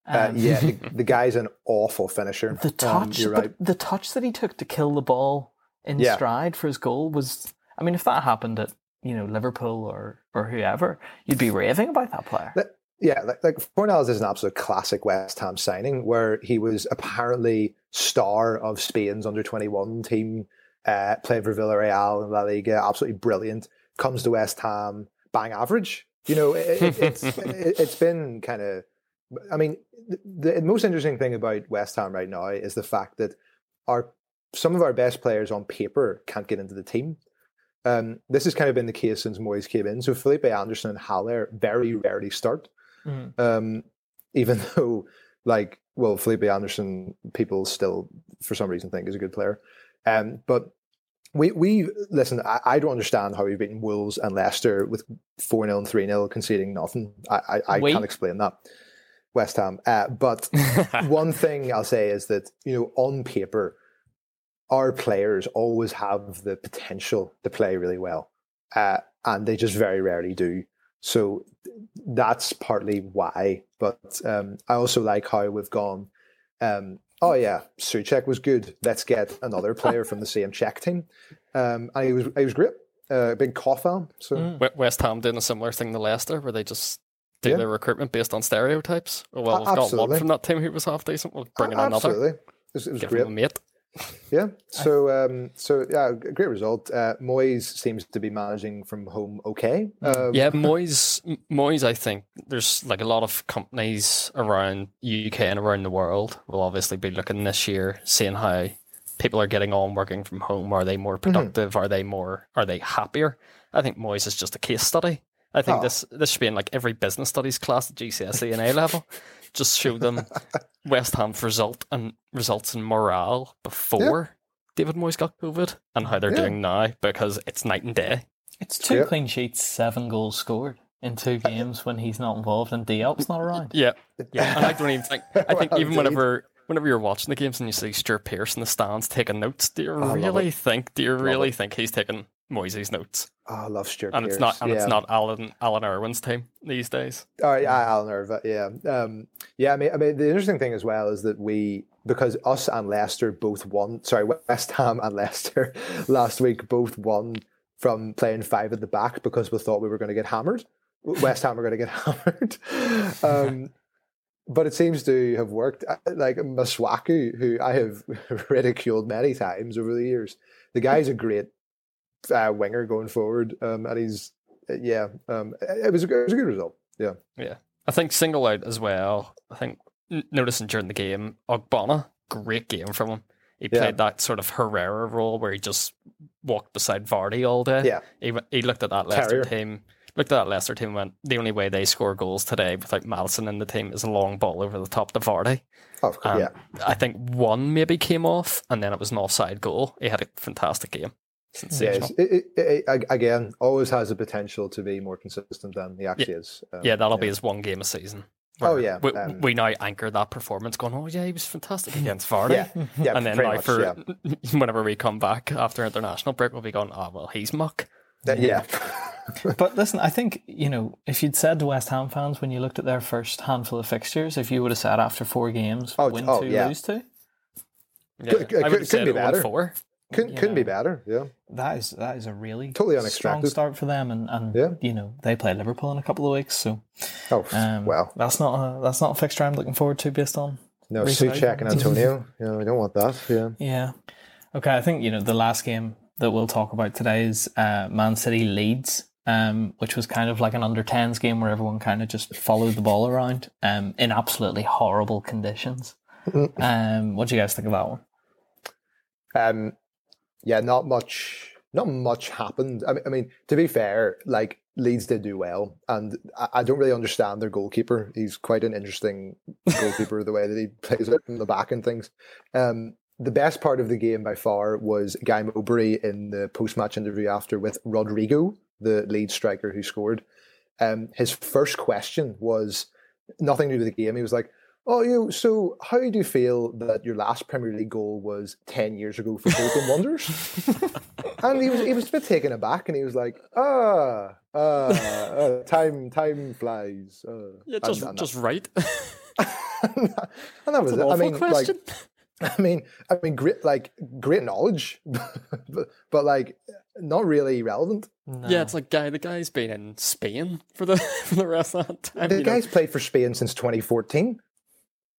Uh, Um, yeah, the, the guy's an awful finisher. the Um, touch, you're but right. the touch that he took to kill the ball in Yeah. stride for his goal was. I mean, if that happened at you know Liverpool or or whoever, you'd be raving about that player. That- Yeah, like, like Fornals is an absolute classic West Ham signing where he was apparently star of Spain's under 21 team, uh, played for Villarreal in La Liga, absolutely brilliant. Comes to West Ham, bang average. You know, it, it, it's it, it's been kind of. I mean, the, the most interesting thing about West Ham right now is the fact that our some of our best players on paper can't get into the team. Um, this has kind of been the case since Moyes came in. So Felipe Anderson and Haller very rarely start. Mhm. um, even though like well Felipe Anderson people still for some reason think is a good player. Um, but we we listen I, I don't understand how we've beaten Wolves and Leicester with 4-0 and 3-0 conceding nothing. I, I, I can't explain that. West Ham. Uh, but one thing I'll say is that you know on paper our players always have the potential to play really well uh, and they just very rarely do so that's partly why. But um, I also like how we've gone. Um, oh yeah, Souček was good. Let's get another player from the same Czech team, um, and he was he was great. Uh, big Coufal fan. So Mm. West Ham doing a similar thing to Leicester, where they just do Yeah. their recruitment based on stereotypes. Oh, well, we've got one from that team who was half decent. We'll bring in A- another. absolutely, it was, it was Give great. him a mate. Yeah. So um, so yeah, great result. Uh, Moyes seems to be managing from home okay. Um, Yeah, Moyes, Moyes, I think there's like a lot of companies around UK and around the world will obviously be looking this year, seeing how people are getting on working from home. Are they more productive? Are they more? Are they happier? I think Moyes is just a case study. I think Oh. this this should be in like every business studies class at GCSE and A level. Just show them West Ham's result and results in morale before David Moyes got COVID and how they're Yeah. doing now because it's night and day. It's two Yeah. clean sheets, seven goals scored in two games when he's not involved and Diop's not around. Yeah, yeah. And I don't even think. I think Well, even indeed. whenever whenever you're watching the games and you see Stuart Pearce in the stands taking notes, do you love really think? Do you really it. think he's taking Moisey's notes? Oh, I love Stuart And it's not. And yeah. it's not Alan Alan Irwin's team these days. Oh yeah, Alan Irva, yeah, um, yeah. I mean, I mean, the interesting thing as well is that we, because us and Leicester both won. Sorry, West Ham and Leicester last week both won from playing five at the back because we thought we were going to get hammered. West Ham were going to get hammered, um, but it seems to have worked. Like Masuaku, who I have ridiculed many times over the years, the guy's a great uh, winger going forward, um, and he's yeah, um, it was a, good- it was a good result. Yeah. Yeah. I think single out as well. I think noticing during the game, Ogbonna, great game from him. He Yeah. played that sort of Herrera role where he just walked beside Vardy all day. Yeah. He, he looked at that Leicester Terrier. team, looked at that Leicester team and went, the only way they score goals today without Maddison in the team is a long ball over the top to Vardy. Oh, of course, Um, yeah. I think one maybe came off and then it was an offside goal. He had a fantastic game. Yeah, Sensational. it's- it, it, it, again, always has the potential to be more consistent than he actually is. Um, Yeah, that'll be his one game a season. Oh, yeah, We, um, we now anchor that performance going, oh, yeah, he was fantastic against Vardy. yeah, yeah. and then pretty now much, for yeah. whenever we come back after international break, we'll be going, oh, well, he's muck. That- yeah. But listen, I think, you know, if you'd said to West Ham fans when you looked at their first handful of fixtures, if you would have said after four games, Oh, win oh, two, yeah. lose two, Yeah, Could- could- I would have couldn't said be it won better. four. Couldn't, couldn't be better. Yeah. that is that is a really Totally strong start for them. And, and Yeah. you know, they play Liverpool in a couple of weeks. So Oh, um, well. that's not a, that's not a fixture I'm looking forward to based on No, Souček and Antonio. yeah, we don't want that. Yeah. Yeah. Okay, I think you know the last game that we'll talk about today is uh, Man City Leeds, um, which was kind of like an under 10s game where everyone kind of just followed the ball around um, in absolutely horrible conditions. um, what do you guys think of that one? Um, yeah, not much, not much happened. I mean, I mean, to be fair, like Leeds did do well, and I, I don't really understand their goalkeeper. He's quite an interesting goalkeeper, the way that he plays out from the back and things. Um, the best part of the game by far was Guy Mowbray in the post-match interview after with Rodrigo, the lead striker who scored. Um, his first question was nothing to do with the game. He was like, "Oh, you. So, how do you feel that your last Premier League goal was ten years ago for Bolton Wanderers?" and he was he was a bit taken aback, and he was like, "Ah, uh, uh, time time flies." Uh, Yeah, just and, and just right. and that was An it. I awful mean, question. like, I mean, I mean, great, like great knowledge, but, but like not really relevant. No. Yeah, it's like guy. The guy's been in Spain for the for the rest of that time. The you know? guy's played for Spain since 2014.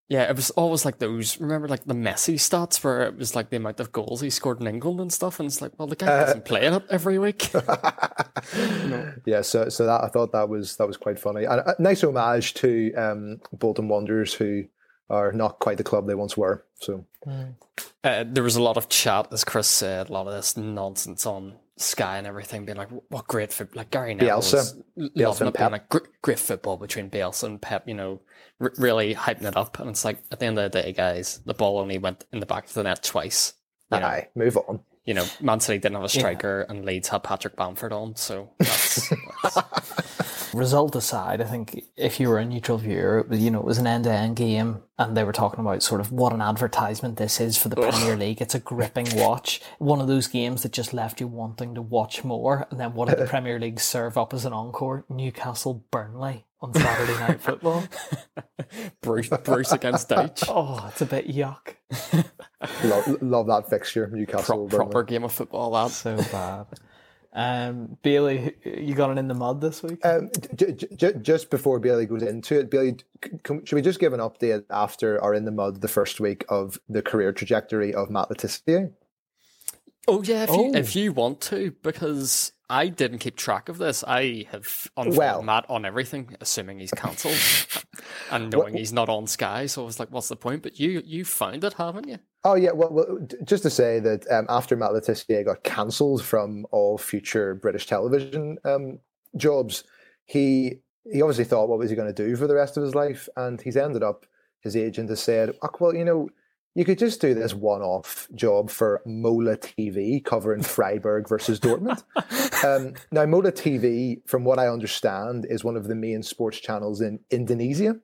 Yeah, it was always like those. Remember, like the Messi stats, where it was like the amount of goals he scored in England and stuff. And it's like, well, the guy Uh, doesn't play it every week. Yeah, so so that I thought that was that was quite funny. And a nice homage to um, Bolton Wanderers, who are not quite the club they once were. So uh, there was a lot of chat, as Chris said, a lot of this nonsense on Sky and everything, being like, "What great football!" Like Gary Neville Bielsa. Bielsa and Pep. like great, great football between Bielsa and Pep. You know, r- really hyping it up. And it's like at the end of the day, guys, the ball only went in the back of the net twice. You know, aye, move on. You know, Man City didn't have a striker, and Leeds had Patrick Bamford on. So that's, that's Result aside, I think if you were a neutral viewer, it was, you know, it was an end-to-end game, and they were talking about sort of what an advertisement this is for the Premier League. It's a gripping watch, one of those games that just left you wanting to watch more. And then what did the Premier League serve up as an encore? Newcastle Burnley on Saturday Night Football. Bruce, Bruce against Dyche. Oh, it's a bit yuck. Love, love that fixture, Pro- Newcastle. proper game of football, that. So bad. Um, Bailey, you got it in the mud this week. Um, j- j- j- just before Bailey goes into it, Bailey, c- can, should we just give an update after our in the mud the first week of the career trajectory of Matt Le Tissier? Oh yeah, if you Oh. if you want to, because I didn't keep track of this. I have unfollowed Well- Matt on everything, assuming he's cancelled, and knowing he's not on Sky. So I was like, "What's the point?" But you you found it, haven't you? Oh yeah, well, well just to say that um, after Matt Le Tissier got cancelled from all future British television um, jobs, he he obviously thought, what was he going to do for the rest of his life? And he's ended up. His agent has said, oh, well, you know, you could just do this one-off job for Mola TV covering Freiburg versus Dortmund. um, now, Mola TV, from what I understand, is one of the main sports channels in Indonesia.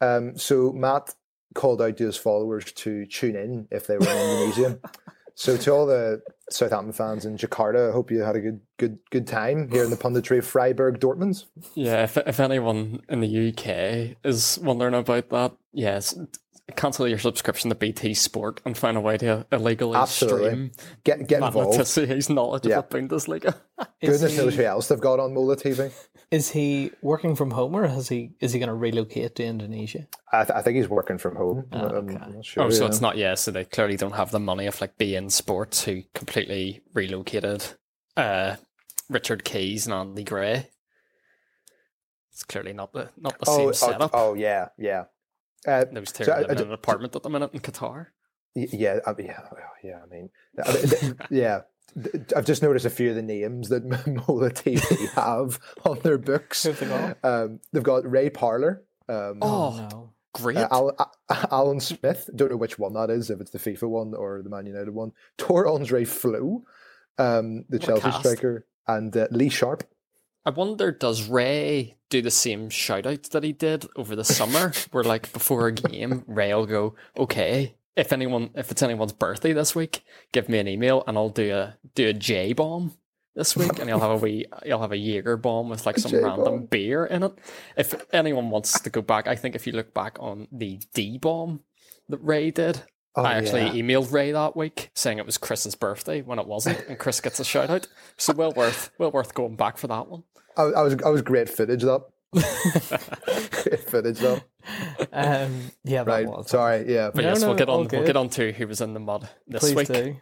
Um, so Matt called out to his followers to tune in if they were in Indonesia. So to all the Southampton fans in Jakarta, I hope you had a good good good time here in the punditry of Freiburg Dortmund. Yeah. If if anyone in the UK is wondering about that, yes, cancel your subscription to BT Sport and find a way to illegally Absolutely. stream Get get Matt involved. Le Tissier's knowledge Yeah. of the Bundesliga. Is Goodness knows he, who else they've got on Mola TV. is he working from home or has he is he going to relocate to Indonesia? I, th- I think he's working from home. I'm- okay. I'm not sure. Oh, so yeah. it's not yeah. So they clearly don't have the money of like beIN Sports, who completely relocated uh, Richard Keys and Andy Gray. It's clearly not the not the oh, same oh, setup. oh, yeah, yeah. Uh, Those two so are I- I living in an apartment at the minute in Qatar. Yeah, I yeah, yeah. I mean, I mean, th- yeah. I've just noticed a few of the names that Mola TV have on their books. They got? Um, they've got Ray Parlour, um, Oh, no. Great. uh, Al- A- Alan Smith. Don't know which one that is, if it's the FIFA one or the Man United one. Tore André Flo, um, the What Chelsea striker, and uh, Lee Sharpe. I wonder, does Ray do the same shout out that he did over the summer? where like before a game, Ray will go, Okay, if anyone if it's anyone's birthday this week, give me an email and I'll do a do a J bomb this week and he'll have a wee he'll have a Jaeger bomb with like some J-bomb. random beer in it. If anyone wants to go back, I think if you look back on the D bomb that Ray did, Oh, I actually yeah. emailed Ray that week saying it was Chris's birthday when it wasn't, and Chris gets a shout out. So well worth well worth going back for that one. I, I was I was great footage that. great footage though. Um, yeah, that Right. was. Sorry. Yeah. But No, yes, no, we'll get on. We'll get on to who was in the mud this Please week. do.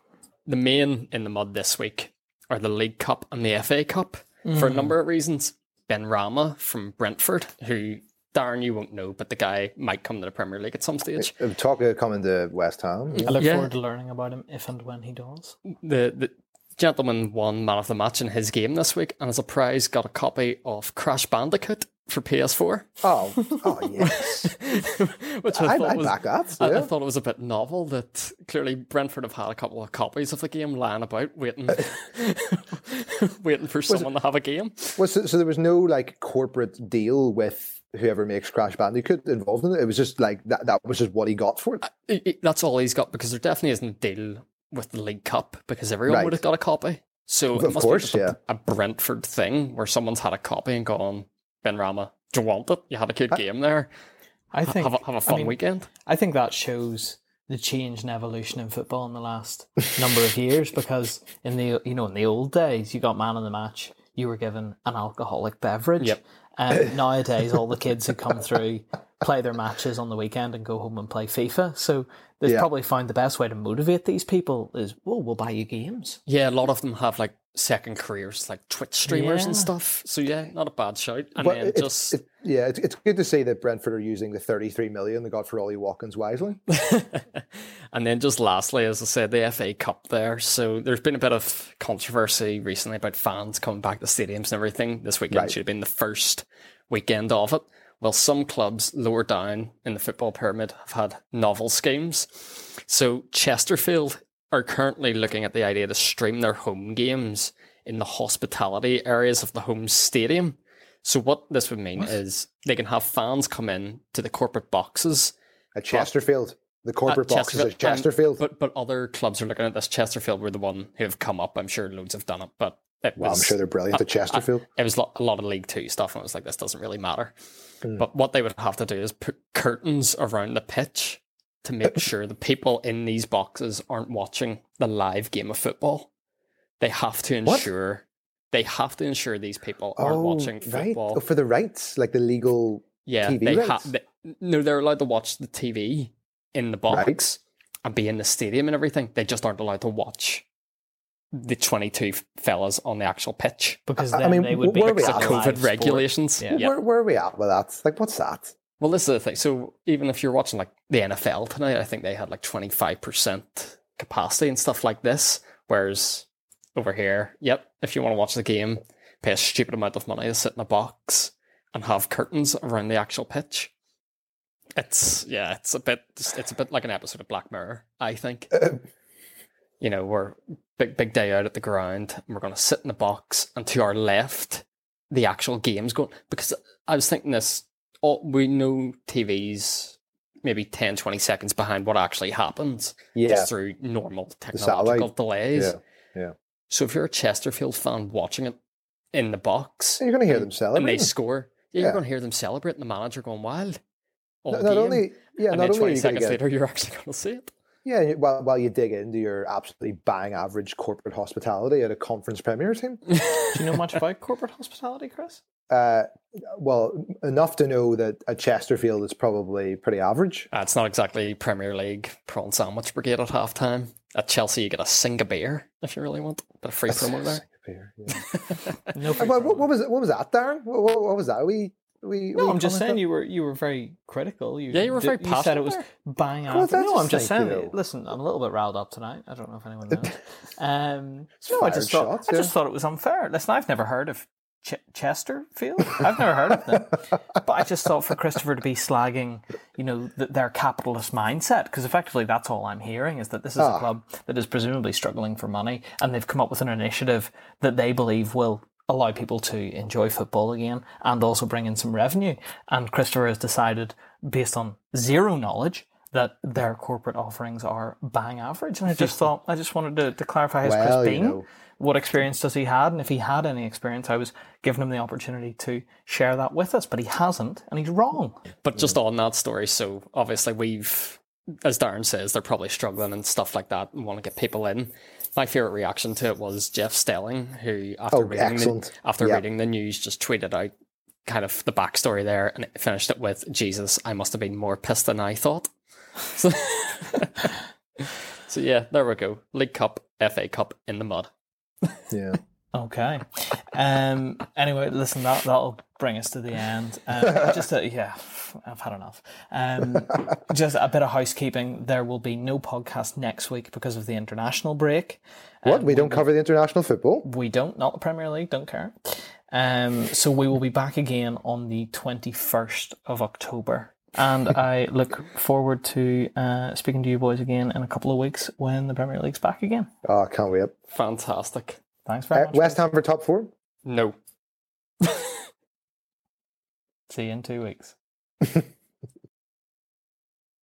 The main in the mud this week are the League Cup and the FA Cup for a Mm. number of reasons. Benrahma from Brentford, who Darren, you won't know, but the guy might come to the Premier League at some stage. Uh, Talk of coming to West Ham. I look Yeah. forward to learning about him if and when he does. The the gentleman won man of the match in his game this week, and as a prize, got a copy of Crash Bandicoot for PS4. Oh, oh yes. Which I, I, thought I was back that. I, I thought it was a bit novel that clearly Brentford have had a couple of copies of the game lying about, waiting, waiting for someone to have a game. Was so, so there was no like corporate deal with whoever makes Crash Bandicoot involved in it. It was just like that. That was just what he got for it. I- I- That's all he's got because there definitely isn't a deal with the League Cup because everyone Right. would have got a copy. So it Of must course, be yeah. just a, a Brentford thing where someone's had a copy and gone, Benrahma, do you want it? You had a good game there. I think Have a, have a I fun mean, weekend. I think that shows the change and evolution in football in the last number of years because in the you know in the old days you got man of the match you were given an alcoholic beverage Yep. And nowadays all the kids who come through play their matches on the weekend and go home and play FIFA so they've Yeah. probably found the best way to motivate these people is well we'll buy you games Yeah, a lot of them have like second careers, like Twitch streamers and stuff. So yeah, not a bad shout. And But then it's, just it, yeah, it's, it's good to see that Brentford are using the 33 million they got for Ollie Watkins wisely. and then just lastly, as I said, the FA Cup there. So there's been a bit of controversy recently about fans coming back to stadiums and everything. This weekend Right. should have been the first weekend of it. Well, some clubs lower down in the football pyramid have had novel schemes. So Chesterfield are currently looking at the idea to stream their home games in the hospitality areas of the home stadium. So what this would mean is they can have fans come in to the corporate boxes At Chesterfield, the corporate boxes at and- Chesterfield. but but other clubs are looking at this. Chesterfield were the one who have come up. I'm sure loads have done it, but it well, I'm sure they're brilliant at Chesterfield. it was lo- a lot of League Two stuff, and it was like this doesn't really matter. Hmm. But what they would have to do is put curtains around the pitch to make sure the people in these boxes aren't watching the live game of football. They have to What? ensure they have to ensure these people aren't oh, watching right. football. Oh, for the rights, like the legal. Yeah, TV they rights? have. They, no, they're allowed to watch the TV in the box Right. and be in the stadium and everything. They just aren't allowed to watch the twenty-two fellas on the actual pitch. because I- I then mean, they would be where are we at? of a live COVID regulations. Yeah. Yeah. Where, where are we at with that? Like, what's that? Well, this is the thing. So even if you're watching like the NFL tonight, I think they had like twenty-five percent capacity and stuff like this. Whereas over here, yep, if you want to watch the game, pay a stupid amount of money to sit in a box and have curtains around the actual pitch. It's yeah, it's a bit it's a bit like an episode of Black Mirror, I think. you know, we're big big day out at the ground and we're gonna sit in the box and to our left the actual game's going because I was thinking this all, we know TV's maybe 10, 20 seconds behind what actually happens Yeah. just through normal technological delays. Yeah. Yeah. So if you're a Chesterfield fan watching it in the box You're going to hear them celebrate. and they celebrating. score, yeah, Yeah. you're going to hear them celebrate and the manager going wild. All Not, not only, yeah, and not then only are 20 you seconds get, later, you're actually going to see it. yeah, while, while you dig into your absolutely bang average corporate hospitality at a conference premier team. Do you know much about corporate hospitality, Chris? Uh, well, enough to know that a Chesterfield is probably pretty average. Uh, it's not exactly Premier League prawn sandwich brigade at halftime. At Chelsea, you get a sing a beer if you really want. but of free promo there. Yeah. No. Uh, free what, what, what was what was that, Darren? What, what, what was that? We we No, we I'm just saying on? you were you were very critical. You, Yeah, you were very You said it was bang Well, average. that's No, I'm just just saying. you Listen, I'm a little bit riled up tonight. I don't know if anyone knows. um, no, I just thought shots, I just thought it was unfair. Listen, I've never heard of Ch- Chesterfield. I've never heard of them, but I just thought for Christopher to be slagging, you know, th- their capitalist mindset, because effectively that's all I'm hearing is that this is Ah. a club that is presumably struggling for money, and they've come up with an initiative that they believe will allow people to enjoy football again and also bring in some revenue. And Christopher has decided, based on zero knowledge, that their corporate offerings are bang average. And I just thought, I just wanted to, to clarify his Well, Chris you know. What experience does he had? And if he had any experience, I was giving him the opportunity to share that with us, but he hasn't, and he's wrong. But just on that story, so obviously we've, as Darren says, they're probably struggling and stuff like that and want to get people in. My favorite reaction to it was Jeff Stelling, who after Oh, reading the, after Yeah. reading the news just tweeted out kind of the backstory there and it finished it with Jesus, I must have been more pissed than I thought. So, so yeah, there we go. League Cup, FA Cup in the mud. Yeah. Okay. Um. Anyway, listen. That that'll bring us to the end. Um, just a, yeah, I've had enough. Um, just a bit of housekeeping. There will be no podcast next week because of the international break. What? Um, we don't will- cover the international football? We don't, not the Premier League, don't care. Um, so we will be back again on the 21st of October. And I look forward to uh, speaking to you boys again in a couple of weeks when the Premier League's back again. Oh, I can't wait. Fantastic. Thanks very Uh, much. West Ham for top four? No. See you in two weeks.